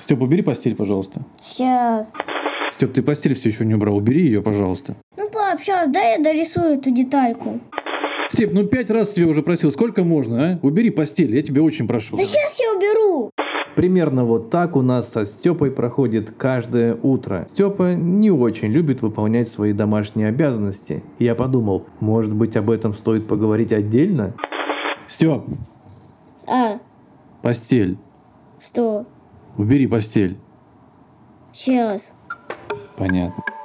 Степ, убери постель, пожалуйста. Сейчас. Степ, ты постель все еще не убрал. Убери ее, пожалуйста. Ну, пап, сейчас, дай я дорисую эту детальку. Степ, ну пять раз тебе уже просил, сколько можно, а? Убери постель, я тебя очень прошу. Да сейчас я уберу. Примерно вот так у нас со Степой проходит каждое утро. Степа не очень любит выполнять свои домашние обязанности. Я подумал, может быть об этом стоит поговорить отдельно? Степ, А, постель. что? Убери постель. Сейчас. Понятно.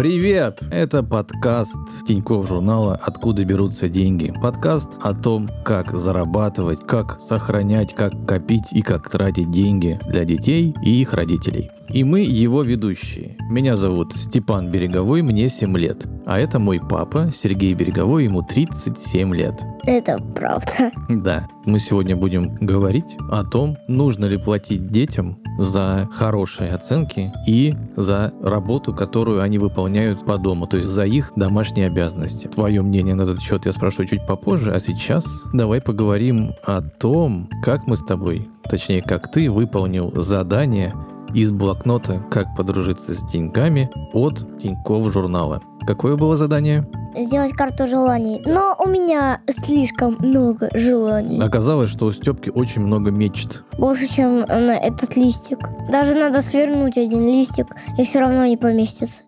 Привет! Это подкаст Тинькофф журнала «Откуда берутся деньги». Подкаст о том, как зарабатывать, как сохранять, как копить и как тратить деньги для детей и их родителей. И мы его ведущие. Меня зовут Степан Береговой, мне 7 лет. А это мой папа, Сергей Береговой, ему 37 лет. Это правда. Да, мы сегодня будем говорить о том, нужно ли платить детям за хорошие оценки и за работу, которую они выполняют по дому, то есть за их домашние обязанности. Твое мнение на этот счет я спрошу чуть попозже, а сейчас давай поговорим о том, как мы с тобой, точнее, как ты выполнил задание из блокнота «Как подружиться с деньгами» от Тинькофф журнала. Какое было задание? Сделать карту желаний. Но у меня слишком много желаний. Оказалось, что у Степки очень много мечт. Больше, чем на этот листик. Даже надо свернуть один листик, и все равно не поместится.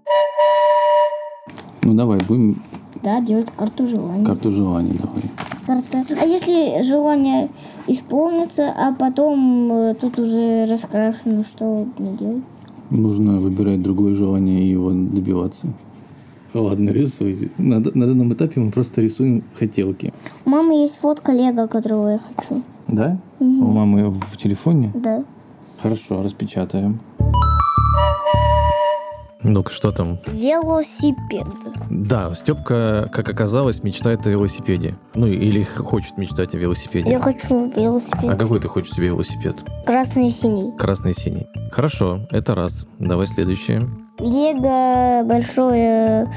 Ну давай, будем Да, делать карту желаний. карту желаний давай. Карта. А если желание исполнится, а потом э, тут уже раскрашено, что мне делать? Нужно выбирать другое желание и его добиваться. Ладно, рисуй. На, на данном этапе мы просто рисуем хотелки. У мамы есть фотка Лего, которого я хочу. Да? Мгм. У мамы в телефоне? Да. Хорошо, распечатаем. Ну-ка, что там? Велосипед. Да, Степка, как оказалось, мечтает о велосипеде. Ну, или хочет мечтать о велосипеде. Я хочу велосипед. А какой ты хочешь себе велосипед? Красный и синий. Красный и синий. Хорошо, это раз. Давай следующее. Лего большое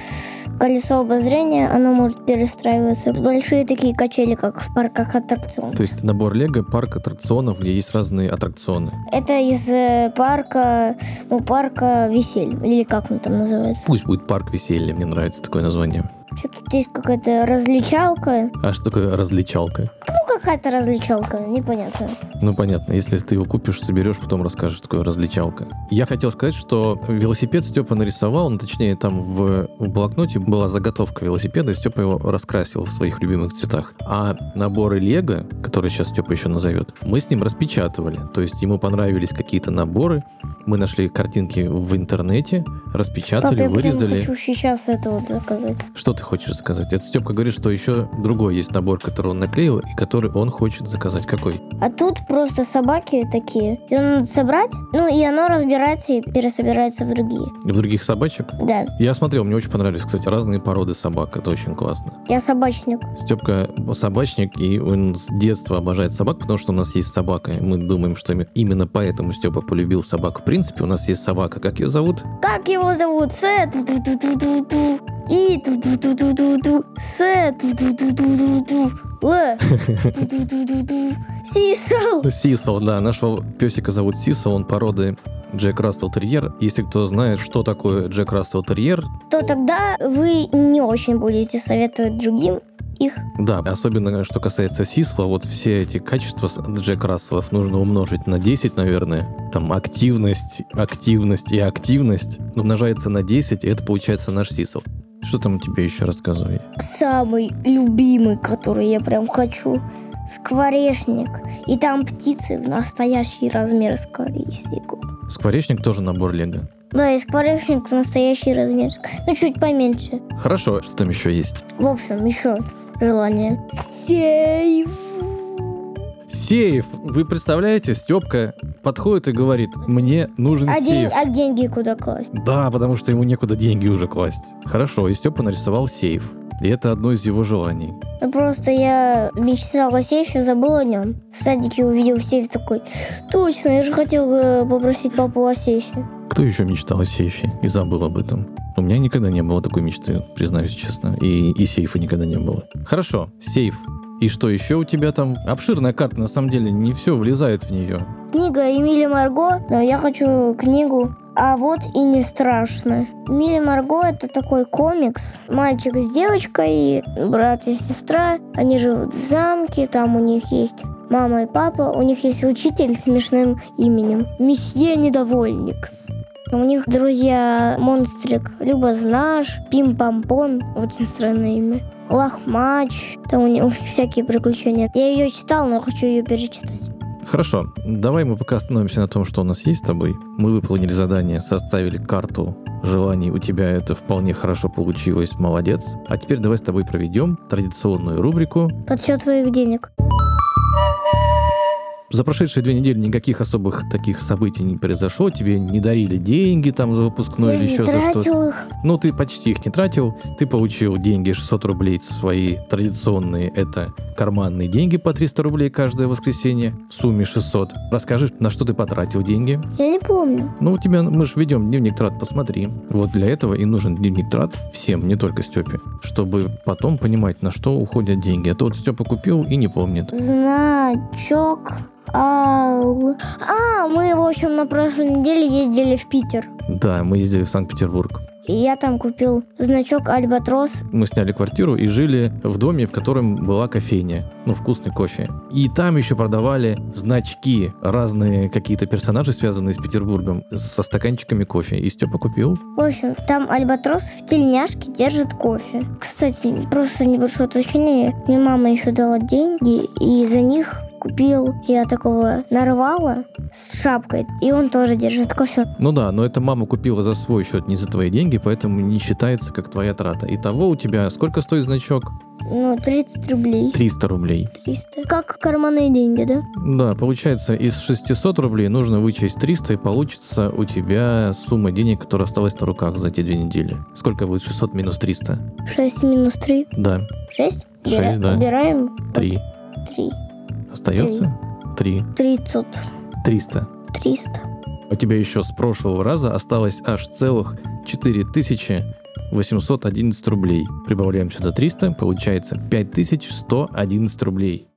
колесо обозрения, оно может перестраиваться. Большие такие качели, как в парках аттракционов. То есть набор Лего, парк аттракционов, где есть разные аттракционы. Это из э, парка, ну, парка веселья, или как он там называется. Пусть будет парк веселья, мне нравится такое название. Что тут есть какая-то развлечалка. А что такое различалка? Ну, какая-то развлечалка, непонятно. Ну, понятно, если ты его купишь, соберешь, потом расскажешь, что такое различалка. Я хотел сказать, что велосипед Степа нарисовал, ну, точнее, там в, в блокноте была заготовка велосипеда, и Степа его раскрасил в своих любимых цветах. А наборы Лего, которые сейчас Степа еще назовет, мы с ним распечатывали. То есть ему понравились какие-то наборы, мы нашли картинки в интернете, распечатали, Папа, я вырезали. хочу сейчас это вот заказать. Что ты хочешь заказать? Это Степка говорит, что еще другой есть набор, который он наклеил, и который он хочет заказать. Какой? А тут просто собаки такие. Ее надо собрать, ну и оно разбирается и пересобирается в другие. В других собачек? Да, Я смотрел, мне очень понравились, кстати, разные породы собак. Это очень классно. я собачник. Степка собачник, и он с детства обожает собак, потому что у нас есть собака. Мы думаем, что име- именно поэтому Степа полюбил собак. В принципе, у нас есть собака. Как ее зовут? Как его зовут? Сет. И. Сет. Ту-ту-ту-ту-ту. Л. Ту-ту-ту-ту-ту. Сисел. Сисел, да. Нашего песика зовут Сисел, он породы Джек Рассел Терьер. Если кто знает, что такое Джек Рассел Терьер, То тогда вы не очень будете советовать другим их. да, особенно что касается Сисла, вот все эти качества Джек Расселов нужно умножить на 10, наверное. Там активность, активность и активность умножается на 10, и это получается наш Сисл. Что там тебе еще рассказывай? Самый любимый, который я прям хочу. Скворечник. И там птицы в настоящий размер скворечнику. Скворечник тоже набор Лего. Да, и скворечник в настоящий размер. Ну, чуть поменьше. Хорошо, что там еще есть? В общем, еще желание. Сейф. Сейф! Вы представляете, Степка подходит и говорит, мне нужен А, сейф. а деньги куда класть? Да, потому что ему некуда деньги уже класть. Хорошо, и Степа нарисовал сейф. И это одно из его желаний. Ну, просто я мечтал о сейфе, забыл о нем. В садике увидел сейф такой. Точно, я же хотел э, попросить папу о сейфе. Кто еще мечтал о сейфе и забыл об этом? У меня никогда не было такой мечты, признаюсь честно. И, и сейфа никогда не было. Хорошо, сейф. И что еще у тебя там? Обширная карта, на самом деле, не все влезает в нее. Книга Эмили Марго, но я хочу книгу а вот и не страшно. Милли Марго это такой комикс. Мальчик с девочкой, брат и сестра. Они живут в замке, там у них есть мама и папа. У них есть учитель с смешным именем. Месье Недовольникс. У них друзья Монстрик, Любознаш, Пим-Пампон. Очень странное имя. Лохмач. Там у них всякие приключения. Я ее читал, но хочу ее перечитать. Хорошо, давай мы пока остановимся на том, что у нас есть с тобой. Мы выполнили задание, составили карту желаний, у тебя это вполне хорошо получилось, молодец. А теперь давай с тобой проведем традиционную рубрику «Подсчет твоих денег». За прошедшие две недели никаких особых таких событий не произошло. Тебе не дарили деньги там за выпускной Я или еще за тратил что. их. Ну, ты почти их не тратил. Ты получил деньги 600 рублей свои традиционные. Это карманные деньги по 300 рублей каждое воскресенье. В сумме 600. Расскажи, на что ты потратил деньги. Я не помню. Ну, у тебя, мы же ведем дневник трат, посмотри. Вот для этого и нужен дневник трат всем, не только Степе, чтобы потом понимать, на что уходят деньги. А то вот Степа купил и не помнит. Значок. Ал. А, мы, в общем, на прошлой неделе ездили в Питер. Да, мы ездили в Санкт-Петербург. И я там купил значок Альбатрос. Мы сняли квартиру и жили в доме, в котором была кофейня. Ну, вкусный кофе. И там еще продавали значки, разные какие-то персонажи, связанные с Петербургом, со стаканчиками кофе. И Степа купил. В общем, там Альбатрос в тельняшке держит кофе. Кстати, просто небольшое уточнение. Мне мама еще дала деньги, и за них купил я такого нарвала с шапкой, и он тоже держит кофе. Ну да, но это мама купила за свой счет, не за твои деньги, поэтому не считается как твоя трата. Итого у тебя сколько стоит значок? Ну, 30 рублей. 300 рублей. 300. Как карманные деньги, да? Да, получается, из 600 рублей нужно вычесть 300, и получится у тебя сумма денег, которая осталась на руках за те две недели. Сколько будет 600 минус 300? 6 минус 3. Да, 6? Шесть, да. Убираем 3. 3. Остается? 3. 30. 300. 300. У тебя еще с прошлого раза осталось аж целых 4811 рублей. Прибавляем сюда 300, получается 5111 рублей.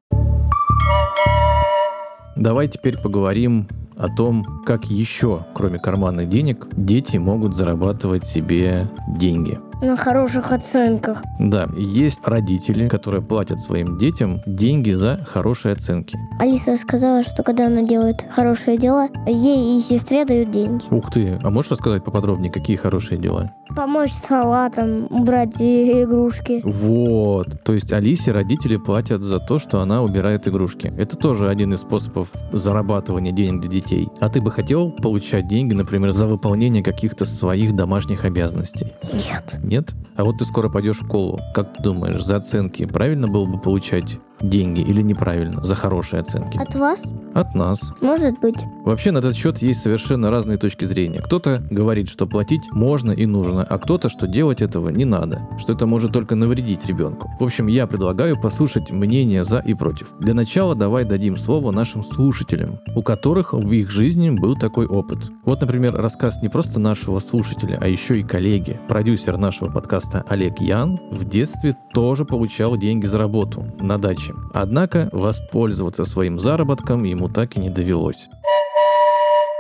Давай теперь поговорим о том, как еще, кроме карманных денег, дети могут зарабатывать себе деньги. На хороших оценках. Да, есть родители, которые платят своим детям деньги за хорошие оценки. Алиса сказала, что когда она делает хорошие дела, ей и сестре дают деньги. Ух ты, а можешь рассказать поподробнее, какие хорошие дела? Помочь с салатом, убрать игрушки. Вот, то есть Алисе родители платят за то, что она убирает игрушки. Это тоже один из способов зарабатывания денег для детей. А ты бы хотел получать деньги, например, за выполнение каких-то своих домашних обязанностей? Нет. Нет? А вот ты скоро пойдешь в школу. Как ты думаешь, за оценки правильно было бы получать деньги или неправильно за хорошие оценки? От вас? От нас. Может быть. Вообще на этот счет есть совершенно разные точки зрения. Кто-то говорит, что платить можно и нужно, а кто-то, что делать этого не надо, что это может только навредить ребенку. В общем, я предлагаю послушать мнение за и против. Для начала давай дадим слово нашим слушателям, у которых в их жизни был такой опыт. Вот, например, рассказ не просто нашего слушателя, а еще и коллеги. Продюсер нашего подкаста Олег Ян в детстве тоже получал деньги за работу на даче. Однако воспользоваться своим заработком ему так и не довелось.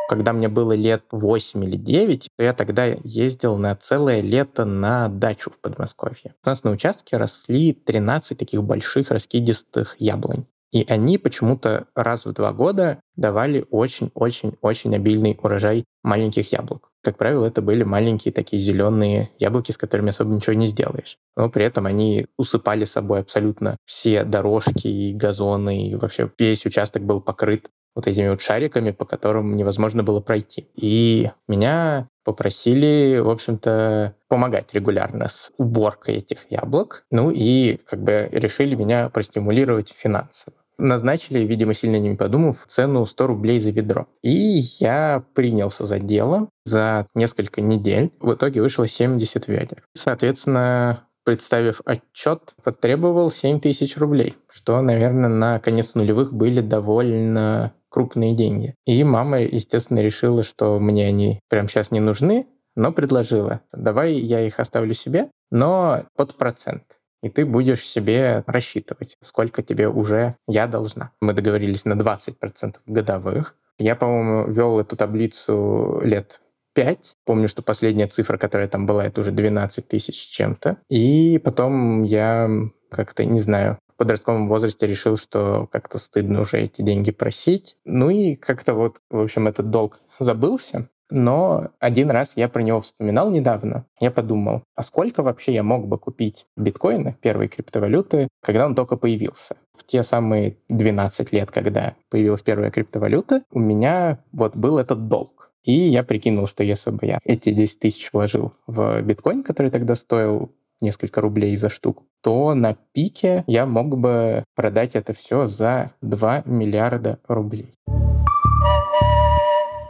Когда мне было лет 8 или 9, то я тогда ездил на целое лето на дачу в Подмосковье. У нас на участке росли 13 таких больших раскидистых яблонь. И они почему-то раз в два года давали очень-очень-очень обильный урожай маленьких яблок. Как правило, это были маленькие такие зеленые яблоки, с которыми особо ничего не сделаешь. Но при этом они усыпали собой абсолютно все дорожки и газоны, и вообще весь участок был покрыт вот этими вот шариками, по которым невозможно было пройти. И меня попросили, в общем-то, помогать регулярно с уборкой этих яблок. Ну и как бы решили меня простимулировать финансово. Назначили, видимо, сильно не подумав, цену 100 рублей за ведро. И я принялся за дело за несколько недель. В итоге вышло 70 ведер. Соответственно, представив отчет, потребовал 7 тысяч рублей, что, наверное, на конец нулевых были довольно крупные деньги. И мама, естественно, решила, что мне они прямо сейчас не нужны, но предложила, давай я их оставлю себе, но под процент. И ты будешь себе рассчитывать, сколько тебе уже я должна. Мы договорились на 20% годовых. Я, по-моему, вел эту таблицу лет 5. Помню, что последняя цифра, которая там была, это уже 12 тысяч чем-то. И потом я как-то, не знаю, в подростковом возрасте решил, что как-то стыдно уже эти деньги просить. Ну и как-то вот, в общем, этот долг забылся. Но один раз я про него вспоминал недавно. Я подумал, а сколько вообще я мог бы купить биткоина, первой криптовалюты, когда он только появился? В те самые 12 лет, когда появилась первая криптовалюта, у меня вот был этот долг. И я прикинул, что если бы я эти 10 тысяч вложил в биткоин, который тогда стоил несколько рублей за штуку, то на пике я мог бы продать это все за 2 миллиарда рублей.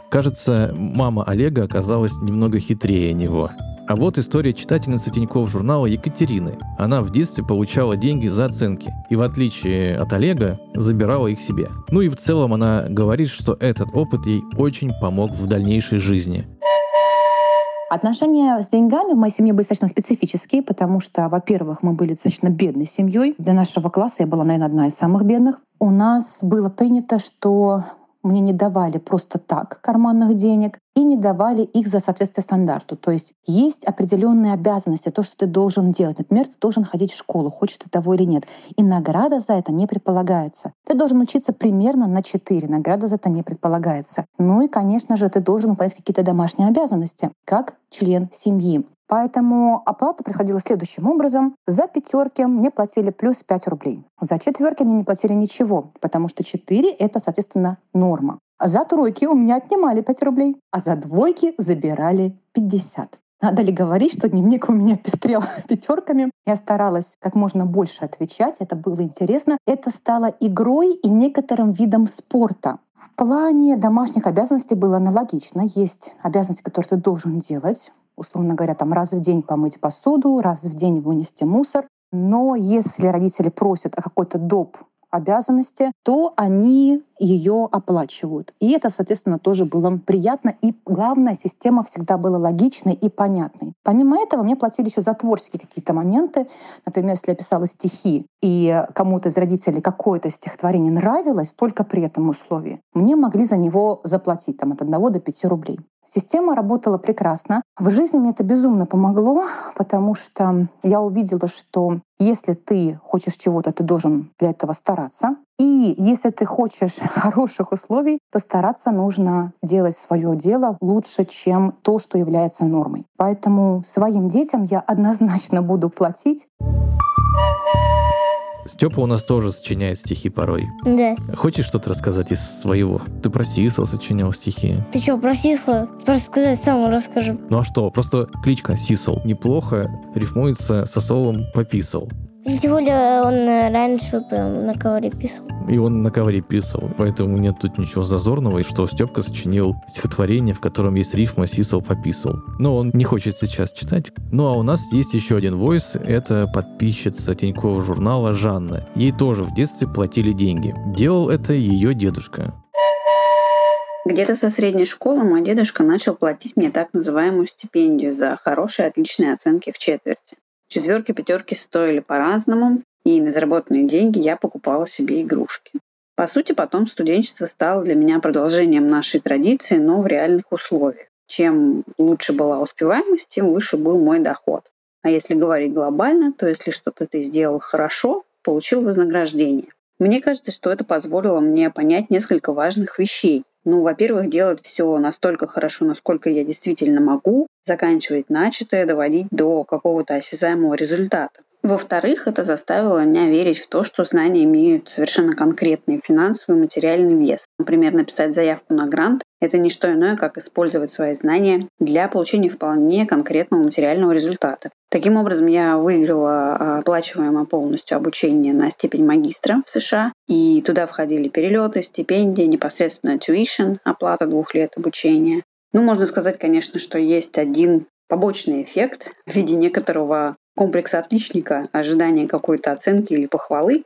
Кажется, мама Олега оказалась немного хитрее него. А вот история читательницы Тинькофф журнала Екатерины. Она в детстве получала деньги за оценки и, в отличие от Олега, забирала их себе. Ну и в целом она говорит, что этот опыт ей очень помог в дальнейшей жизни. Отношения с деньгами в моей семье были достаточно специфические, потому что, во-первых, мы были достаточно бедной семьей. Для нашего класса я была, наверное, одна из самых бедных. У нас было принято, что мне не давали просто так карманных денег и не давали их за соответствие стандарту. То есть есть определенные обязанности, то, что ты должен делать. Например, ты должен ходить в школу, хочешь ты того или нет. И награда за это не предполагается. Ты должен учиться примерно на 4, награда за это не предполагается. Ну и, конечно же, ты должен выполнять какие-то домашние обязанности, как член семьи. Поэтому оплата происходила следующим образом. За пятерки мне платили плюс 5 рублей. За четверки мне не платили ничего, потому что 4 — это, соответственно, норма. А за тройки у меня отнимали 5 рублей, а за двойки забирали 50. Надо ли говорить, что дневник у меня пестрел пятерками? Я старалась как можно больше отвечать, это было интересно. Это стало игрой и некоторым видом спорта. В плане домашних обязанностей было аналогично. Есть обязанности, которые ты должен делать условно говоря, там раз в день помыть посуду, раз в день вынести мусор. Но если родители просят о какой-то доп обязанности, то они ее оплачивают. И это, соответственно, тоже было приятно. И главное, система всегда была логичной и понятной. Помимо этого, мне платили еще за творческие какие-то моменты. Например, если я писала стихи, и кому-то из родителей какое-то стихотворение нравилось только при этом условии, мне могли за него заплатить там, от 1 до 5 рублей. Система работала прекрасно. В жизни мне это безумно помогло, потому что я увидела, что если ты хочешь чего-то, ты должен для этого стараться. И если ты хочешь хороших условий, то стараться нужно делать свое дело лучше, чем то, что является нормой. Поэтому своим детям я однозначно буду платить. Степа у нас тоже сочиняет стихи порой. Да. Хочешь что-то рассказать из своего? Ты про Сисла сочинял стихи. Ты что, про Сисла? Рассказать сам расскажи. Ну а что? Просто кличка Сисл неплохо рифмуется со словом «пописал». Тем более он э, раньше прям на ковре писал. И он на ковре писал, поэтому нет тут ничего зазорного, и что Степка сочинил стихотворение, в котором есть рифма «сисал пописал». Но он не хочет сейчас читать. Ну а у нас есть еще один войс, это подписчица Тинькофф журнала Жанна. Ей тоже в детстве платили деньги. Делал это ее дедушка. Где-то со средней школы мой дедушка начал платить мне так называемую стипендию за хорошие отличные оценки в четверти. Четверки, пятерки стоили по-разному, и на заработанные деньги я покупала себе игрушки. По сути, потом студенчество стало для меня продолжением нашей традиции, но в реальных условиях. Чем лучше была успеваемость, тем выше был мой доход. А если говорить глобально, то если что-то ты сделал хорошо, получил вознаграждение. Мне кажется, что это позволило мне понять несколько важных вещей. Ну, во-первых, делать все настолько хорошо, насколько я действительно могу, заканчивать начатое, доводить до какого-то осязаемого результата. Во-вторых, это заставило меня верить в то, что знания имеют совершенно конкретный финансовый и материальный вес. Например, написать заявку на грант — это не что иное, как использовать свои знания для получения вполне конкретного материального результата. Таким образом, я выиграла а, оплачиваемое полностью обучение на степень магистра в США, и туда входили перелеты, стипендии, непосредственно tuition, оплата двух лет обучения. Ну, можно сказать, конечно, что есть один побочный эффект в виде некоторого комплекса отличника, ожидания какой-то оценки или похвалы.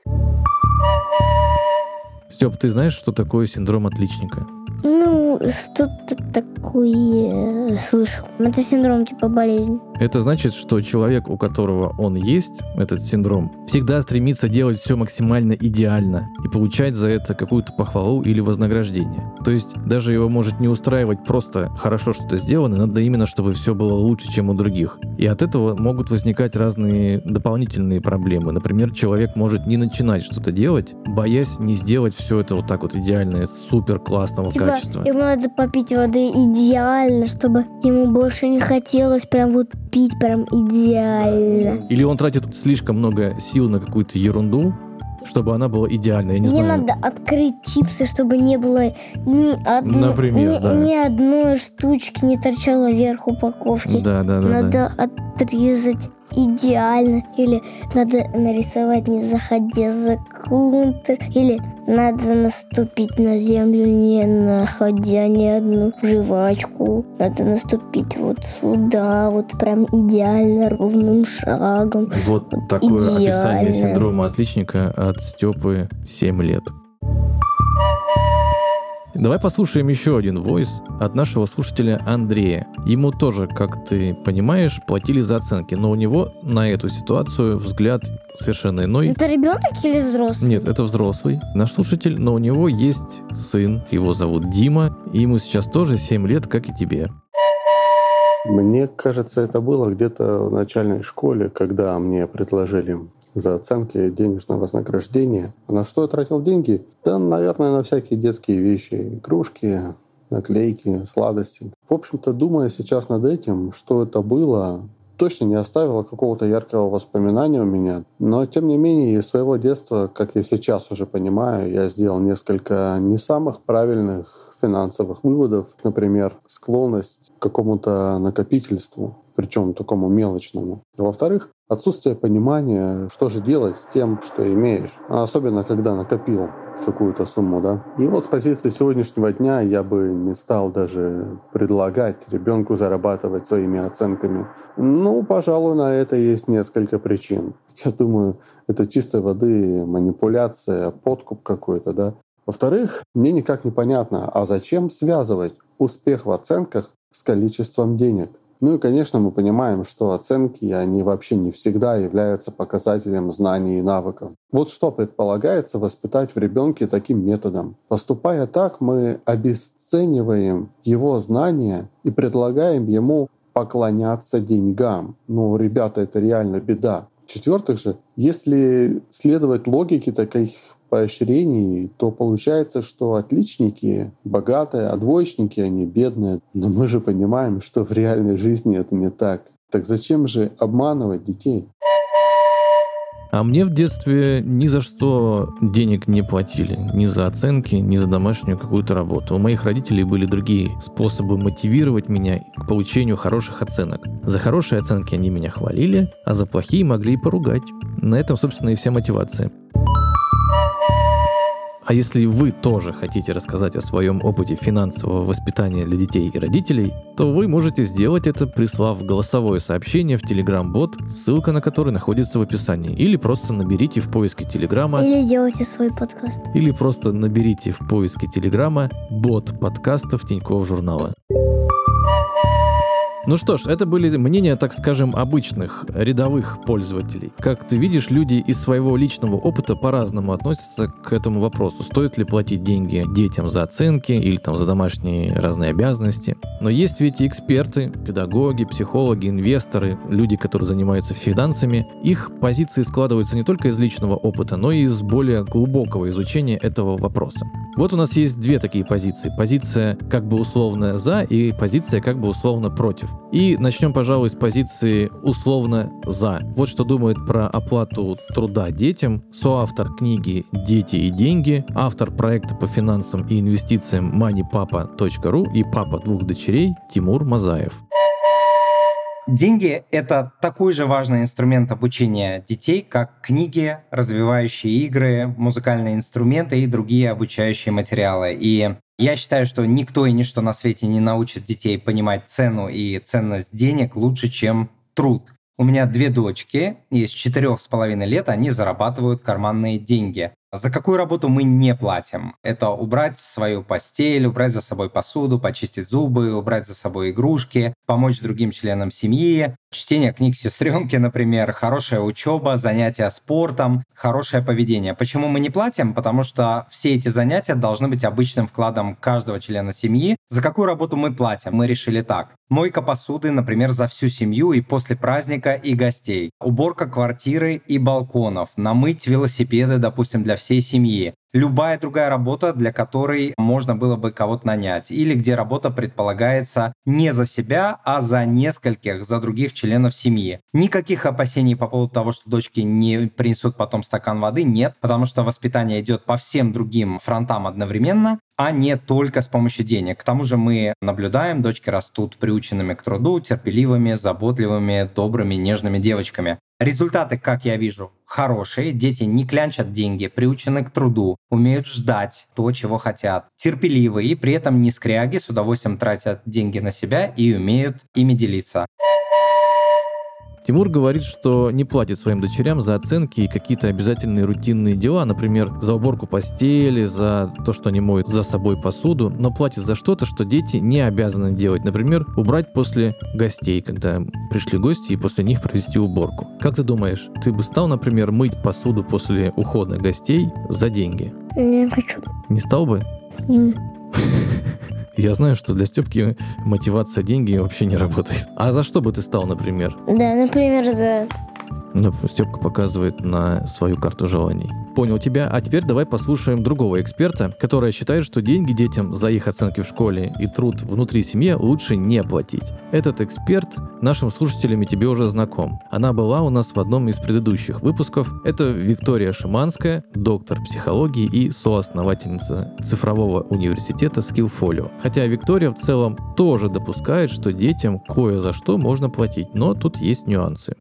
Степ, ты знаешь, что такое синдром отличника? Ну, что-то такое слышал. Это синдром типа болезни. Это значит, что человек, у которого он есть, этот синдром, всегда стремится делать все максимально идеально и получать за это какую-то похвалу или вознаграждение. То есть даже его может не устраивать просто хорошо что-то сделано, надо именно, чтобы все было лучше, чем у других. И от этого могут возникать разные дополнительные проблемы. Например, человек может не начинать что-то делать, боясь не сделать все это вот так вот идеальное, супер классного Типа, качества. ему надо попить воды идеально, чтобы ему больше не хотелось прям вот пить прям идеально. Или он тратит слишком много сил на какую-то ерунду, чтобы она была идеальной. Я не Мне знаю. надо открыть чипсы, чтобы не было ни, одной, Например, ни, да. ни одной штучки не торчало вверх упаковки. Да, да, да, надо да. отрезать идеально. Или надо нарисовать, не заходя за контур. Или надо наступить на землю, не находя ни одну жвачку. Надо наступить вот сюда, вот прям идеально, ровным шагом. Вот такое описание Идеально. синдрома отличника от Степы 7 лет. Давай послушаем еще один войс от нашего слушателя Андрея. Ему тоже, как ты понимаешь, платили за оценки, но у него на эту ситуацию взгляд совершенно иной. Это ребенок или взрослый? Нет, это взрослый наш слушатель, но у него есть сын, его зовут Дима, и ему сейчас тоже 7 лет, как и тебе. Мне кажется, это было где-то в начальной школе, когда мне предложили за оценки денежное вознаграждение. А на что я тратил деньги? Да, наверное, на всякие детские вещи. Игрушки, наклейки, сладости. В общем-то, думая сейчас над этим, что это было, точно не оставило какого-то яркого воспоминания у меня. Но, тем не менее, из своего детства, как я сейчас уже понимаю, я сделал несколько не самых правильных финансовых выводов. Например, склонность к какому-то накопительству, причем такому мелочному. Во-вторых, отсутствие понимания, что же делать с тем, что имеешь. А Особенно, когда накопил какую-то сумму, да. И вот с позиции сегодняшнего дня я бы не стал даже предлагать ребенку зарабатывать своими оценками. Ну, пожалуй, на это есть несколько причин. Я думаю, это чистой воды манипуляция, подкуп какой-то, да. Во-вторых, мне никак не понятно, а зачем связывать успех в оценках с количеством денег? Ну и, конечно, мы понимаем, что оценки, они вообще не всегда являются показателем знаний и навыков. Вот что предполагается воспитать в ребенке таким методом. Поступая так, мы обесцениваем его знания и предлагаем ему поклоняться деньгам. Ну, ребята, это реально беда. В-четвертых же, если следовать логике таких поощрений, то получается, что отличники богатые, а двоечники они бедные. Но мы же понимаем, что в реальной жизни это не так. Так зачем же обманывать детей? А мне в детстве ни за что денег не платили. Ни за оценки, ни за домашнюю какую-то работу. У моих родителей были другие способы мотивировать меня к получению хороших оценок. За хорошие оценки они меня хвалили, а за плохие могли и поругать. На этом, собственно, и вся мотивация. А если вы тоже хотите рассказать о своем опыте финансового воспитания для детей и родителей, то вы можете сделать это, прислав голосовое сообщение в Telegram-бот, ссылка на который находится в описании. Или просто наберите в поиске Телеграма, Или сделайте свой подкаст. или просто наберите в поиске Телеграма бот подкастов Тинькофф журнала. Ну что ж, это были мнения, так скажем, обычных, рядовых пользователей. Как ты видишь, люди из своего личного опыта по-разному относятся к этому вопросу. Стоит ли платить деньги детям за оценки или там за домашние разные обязанности. Но есть ведь и эксперты, педагоги, психологи, инвесторы, люди, которые занимаются финансами. Их позиции складываются не только из личного опыта, но и из более глубокого изучения этого вопроса. Вот у нас есть две такие позиции. Позиция как бы условно за и позиция как бы условно против. И начнем, пожалуй, с позиции условно за. Вот что думает про оплату труда детям соавтор книги «Дети и деньги», автор проекта по финансам и инвестициям moneypapa.ru и папа двух дочерей Тимур Мазаев. Деньги — это такой же важный инструмент обучения детей, как книги, развивающие игры, музыкальные инструменты и другие обучающие материалы. И я считаю, что никто и ничто на свете не научит детей понимать цену и ценность денег лучше, чем труд. У меня две дочки, и с четырех с половиной лет они зарабатывают карманные деньги. За какую работу мы не платим? Это убрать свою постель, убрать за собой посуду, почистить зубы, убрать за собой игрушки, помочь другим членам семьи, чтение книг сестренки, например, хорошая учеба, занятия спортом, хорошее поведение. Почему мы не платим? Потому что все эти занятия должны быть обычным вкладом каждого члена семьи. За какую работу мы платим? Мы решили так. Мойка посуды, например, за всю семью и после праздника и гостей. Уборка квартиры и балконов. Намыть велосипеды, допустим, для всей семьи. Любая другая работа, для которой можно было бы кого-то нанять. Или где работа предполагается не за себя, а за нескольких, за других членов семьи. Никаких опасений по поводу того, что дочки не принесут потом стакан воды, нет, потому что воспитание идет по всем другим фронтам одновременно а не только с помощью денег. К тому же мы наблюдаем, дочки растут приученными к труду, терпеливыми, заботливыми, добрыми, нежными девочками. Результаты, как я вижу, хорошие. Дети не клянчат деньги, приучены к труду, умеют ждать то, чего хотят, терпеливы и при этом не скряги, с удовольствием тратят деньги на себя и умеют ими делиться. Тимур говорит, что не платит своим дочерям за оценки и какие-то обязательные рутинные дела, например, за уборку постели, за то, что они моют за собой посуду, но платит за что-то, что дети не обязаны делать. Например, убрать после гостей, когда пришли гости, и после них провести уборку. Как ты думаешь, ты бы стал, например, мыть посуду после ухода гостей за деньги? Не хочу. Не стал бы? М. Я знаю, что для Степки мотивация деньги вообще не работает. А за что бы ты стал, например? Да, например, за... Ну, Степка показывает на свою карту желаний. Понял тебя. А теперь давай послушаем другого эксперта, который считает, что деньги детям за их оценки в школе и труд внутри семьи лучше не платить. Этот эксперт нашим слушателям и тебе уже знаком. Она была у нас в одном из предыдущих выпусков. Это Виктория Шиманская, доктор психологии и соосновательница цифрового университета Skillfolio. Хотя Виктория в целом тоже допускает, что детям кое за что можно платить, но тут есть нюансы.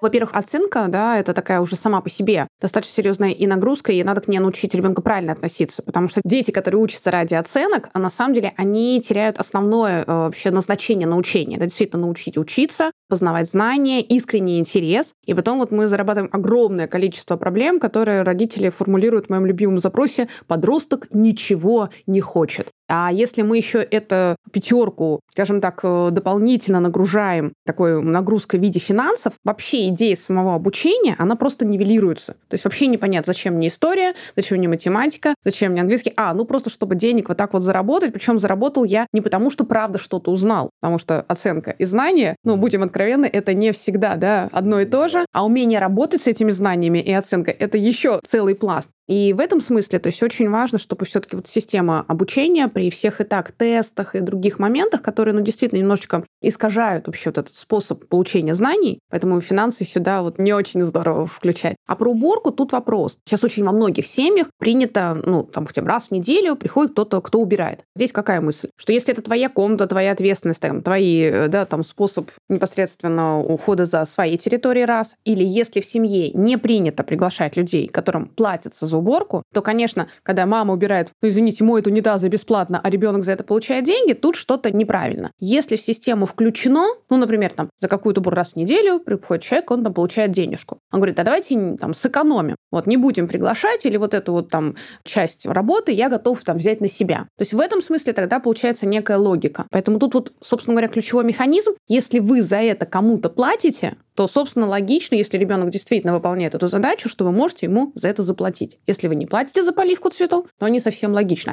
Во-первых, оценка, да, это такая уже сама по себе достаточно серьезная и нагрузка, и надо к ней научить ребенка правильно относиться, потому что дети, которые учатся ради оценок, а на самом деле они теряют основное э, вообще назначение научения. Это действительно научить учиться, познавать знания, искренний интерес. И потом вот мы зарабатываем огромное количество проблем, которые родители формулируют в моем любимом запросе «подросток ничего не хочет». А если мы еще эту пятерку, скажем так, э, дополнительно нагружаем такой нагрузкой в виде финансов, вообще идея самого обучения, она просто нивелируется. То есть вообще непонятно, зачем мне история, зачем мне математика, зачем мне английский. А, ну просто чтобы денег вот так вот заработать. Причем заработал я не потому, что правда что-то узнал, потому что оценка и знания, ну, будем откровенны, это не всегда, да, одно и то же. А умение работать с этими знаниями и оценкой — это еще целый пласт. И в этом смысле, то есть очень важно, чтобы все-таки вот система обучения при всех и так тестах и других моментах, которые, ну, действительно немножечко искажают вообще вот этот способ получения знаний, поэтому финансы сюда вот не очень здорово включать. А про уборку тут вопрос. Сейчас очень во многих семьях принято, ну, там, хотя бы раз в неделю приходит кто-то, кто убирает. Здесь какая мысль? Что если это твоя комната, твоя ответственность, там, твои, э, да, там, способ непосредственно ухода за своей территорией раз, или если в семье не принято приглашать людей, которым платится за уборку, то, конечно, когда мама убирает, ну, извините, моет унитазы бесплатно, а ребенок за это получает деньги, тут что-то неправильно. Если в систему включено, ну, например, там, за какую-то уборку раз в неделю приходит человек, он там получает денежку. Он говорит, а давайте там сэкономим. Вот не будем приглашать, или вот эту вот там часть работы я готов там взять на себя. То есть в этом смысле тогда получается некая логика. Поэтому тут вот, собственно говоря, ключевой механизм. Если вы за это кому-то платите, то, собственно, логично, если ребенок действительно выполняет эту задачу, что вы можете ему за это заплатить. Если вы не платите за поливку цветов, то не совсем логично.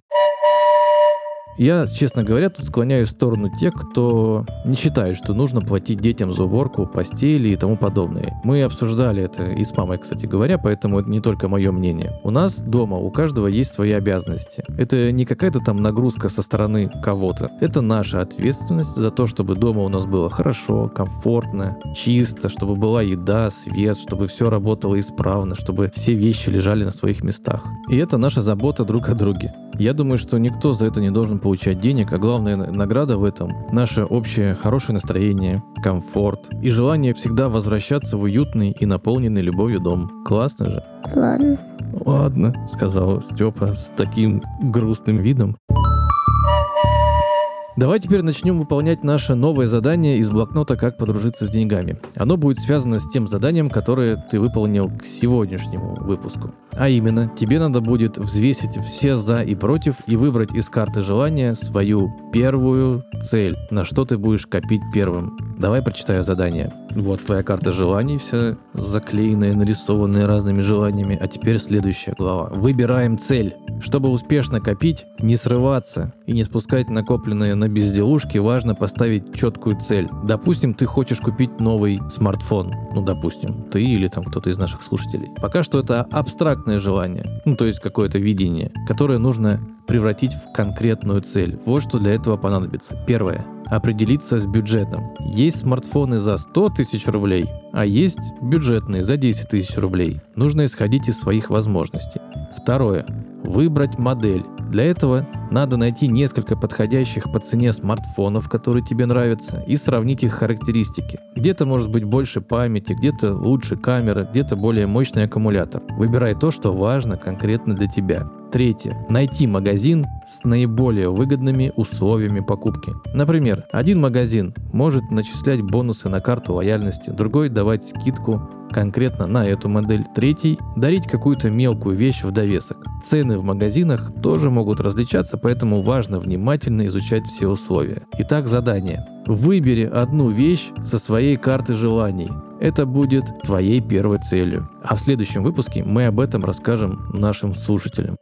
Я, честно говоря, тут склоняюсь в сторону тех, кто не считает, что нужно платить детям за уборку, постели и тому подобное. Мы обсуждали это и с мамой, кстати говоря, поэтому это не только мое мнение. У нас дома у каждого есть свои обязанности. Это не какая-то там нагрузка со стороны кого-то. Это наша ответственность за то, чтобы дома у нас было хорошо, комфортно, чисто, чтобы была еда, свет, чтобы все работало исправно, чтобы все вещи лежали на своих местах. И это наша забота друг о друге. Я думаю, что никто за это не должен получать денег, а главная награда в этом – наше общее хорошее настроение, комфорт и желание всегда возвращаться в уютный и наполненный любовью дом. Классно же? Ладно. Ладно, сказал Степа с таким грустным видом. Давай теперь начнем выполнять наше новое задание из блокнота «Как подружиться с деньгами». Оно будет связано с тем заданием, которое ты выполнил к сегодняшнему выпуску. А именно, тебе надо будет взвесить все «за» и «против» и выбрать из карты желания свою первую цель, на что ты будешь копить первым. Давай прочитаю задание. Вот твоя карта желаний, вся заклеенная, нарисованная разными желаниями. А теперь следующая глава. Выбираем цель. Чтобы успешно копить, не срываться и не спускать накопленное на безделушки, важно поставить четкую цель. Допустим, ты хочешь купить новый смартфон. Ну, допустим, ты или там кто-то из наших слушателей. Пока что это абстрактное желание, ну, то есть какое-то видение, которое нужно превратить в конкретную цель. Вот что для этого понадобится. Первое определиться с бюджетом. Есть смартфоны за 100 тысяч рублей, а есть бюджетные за 10 тысяч рублей. Нужно исходить из своих возможностей. Второе. Выбрать модель. Для этого надо найти несколько подходящих по цене смартфонов, которые тебе нравятся, и сравнить их характеристики. Где-то может быть больше памяти, где-то лучше камера, где-то более мощный аккумулятор. Выбирай то, что важно конкретно для тебя. Третье. Найти магазин с наиболее выгодными условиями покупки. Например, один магазин может начислять бонусы на карту лояльности, другой давать скидку конкретно на эту модель, третий – дарить какую-то мелкую вещь в довесок. Цены в магазинах тоже могут различаться, поэтому важно внимательно изучать все условия. Итак, задание. Выбери одну вещь со своей карты желаний. Это будет твоей первой целью. А в следующем выпуске мы об этом расскажем нашим слушателям.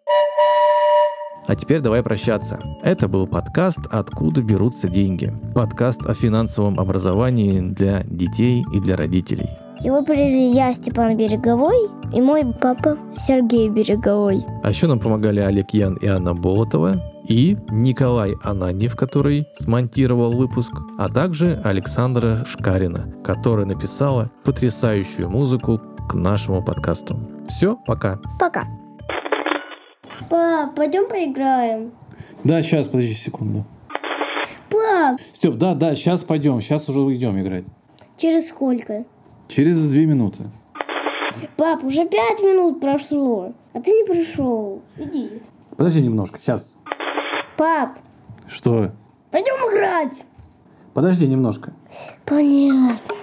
А теперь давай прощаться. Это был подкаст «Откуда берутся деньги». Подкаст о финансовом образовании для детей и для родителей. Его привели я, Степан Береговой, и мой папа Сергей Береговой. А еще нам помогали Олег Ян и Анна Болотова, и Николай Ананьев, который смонтировал выпуск, а также Александра Шкарина, которая написала потрясающую музыку к нашему подкасту. Все, пока. Пока. Пап, пойдем поиграем. Да, сейчас, подожди секунду. Пап, Степ, да, да, сейчас пойдем, сейчас уже идем играть. через сколько? Через две минуты. Пап, уже пять минут прошло, а ты не пришел. Иди. Подожди немножко, сейчас. Пап, Что? пойдем играть. Подожди немножко. Понятно.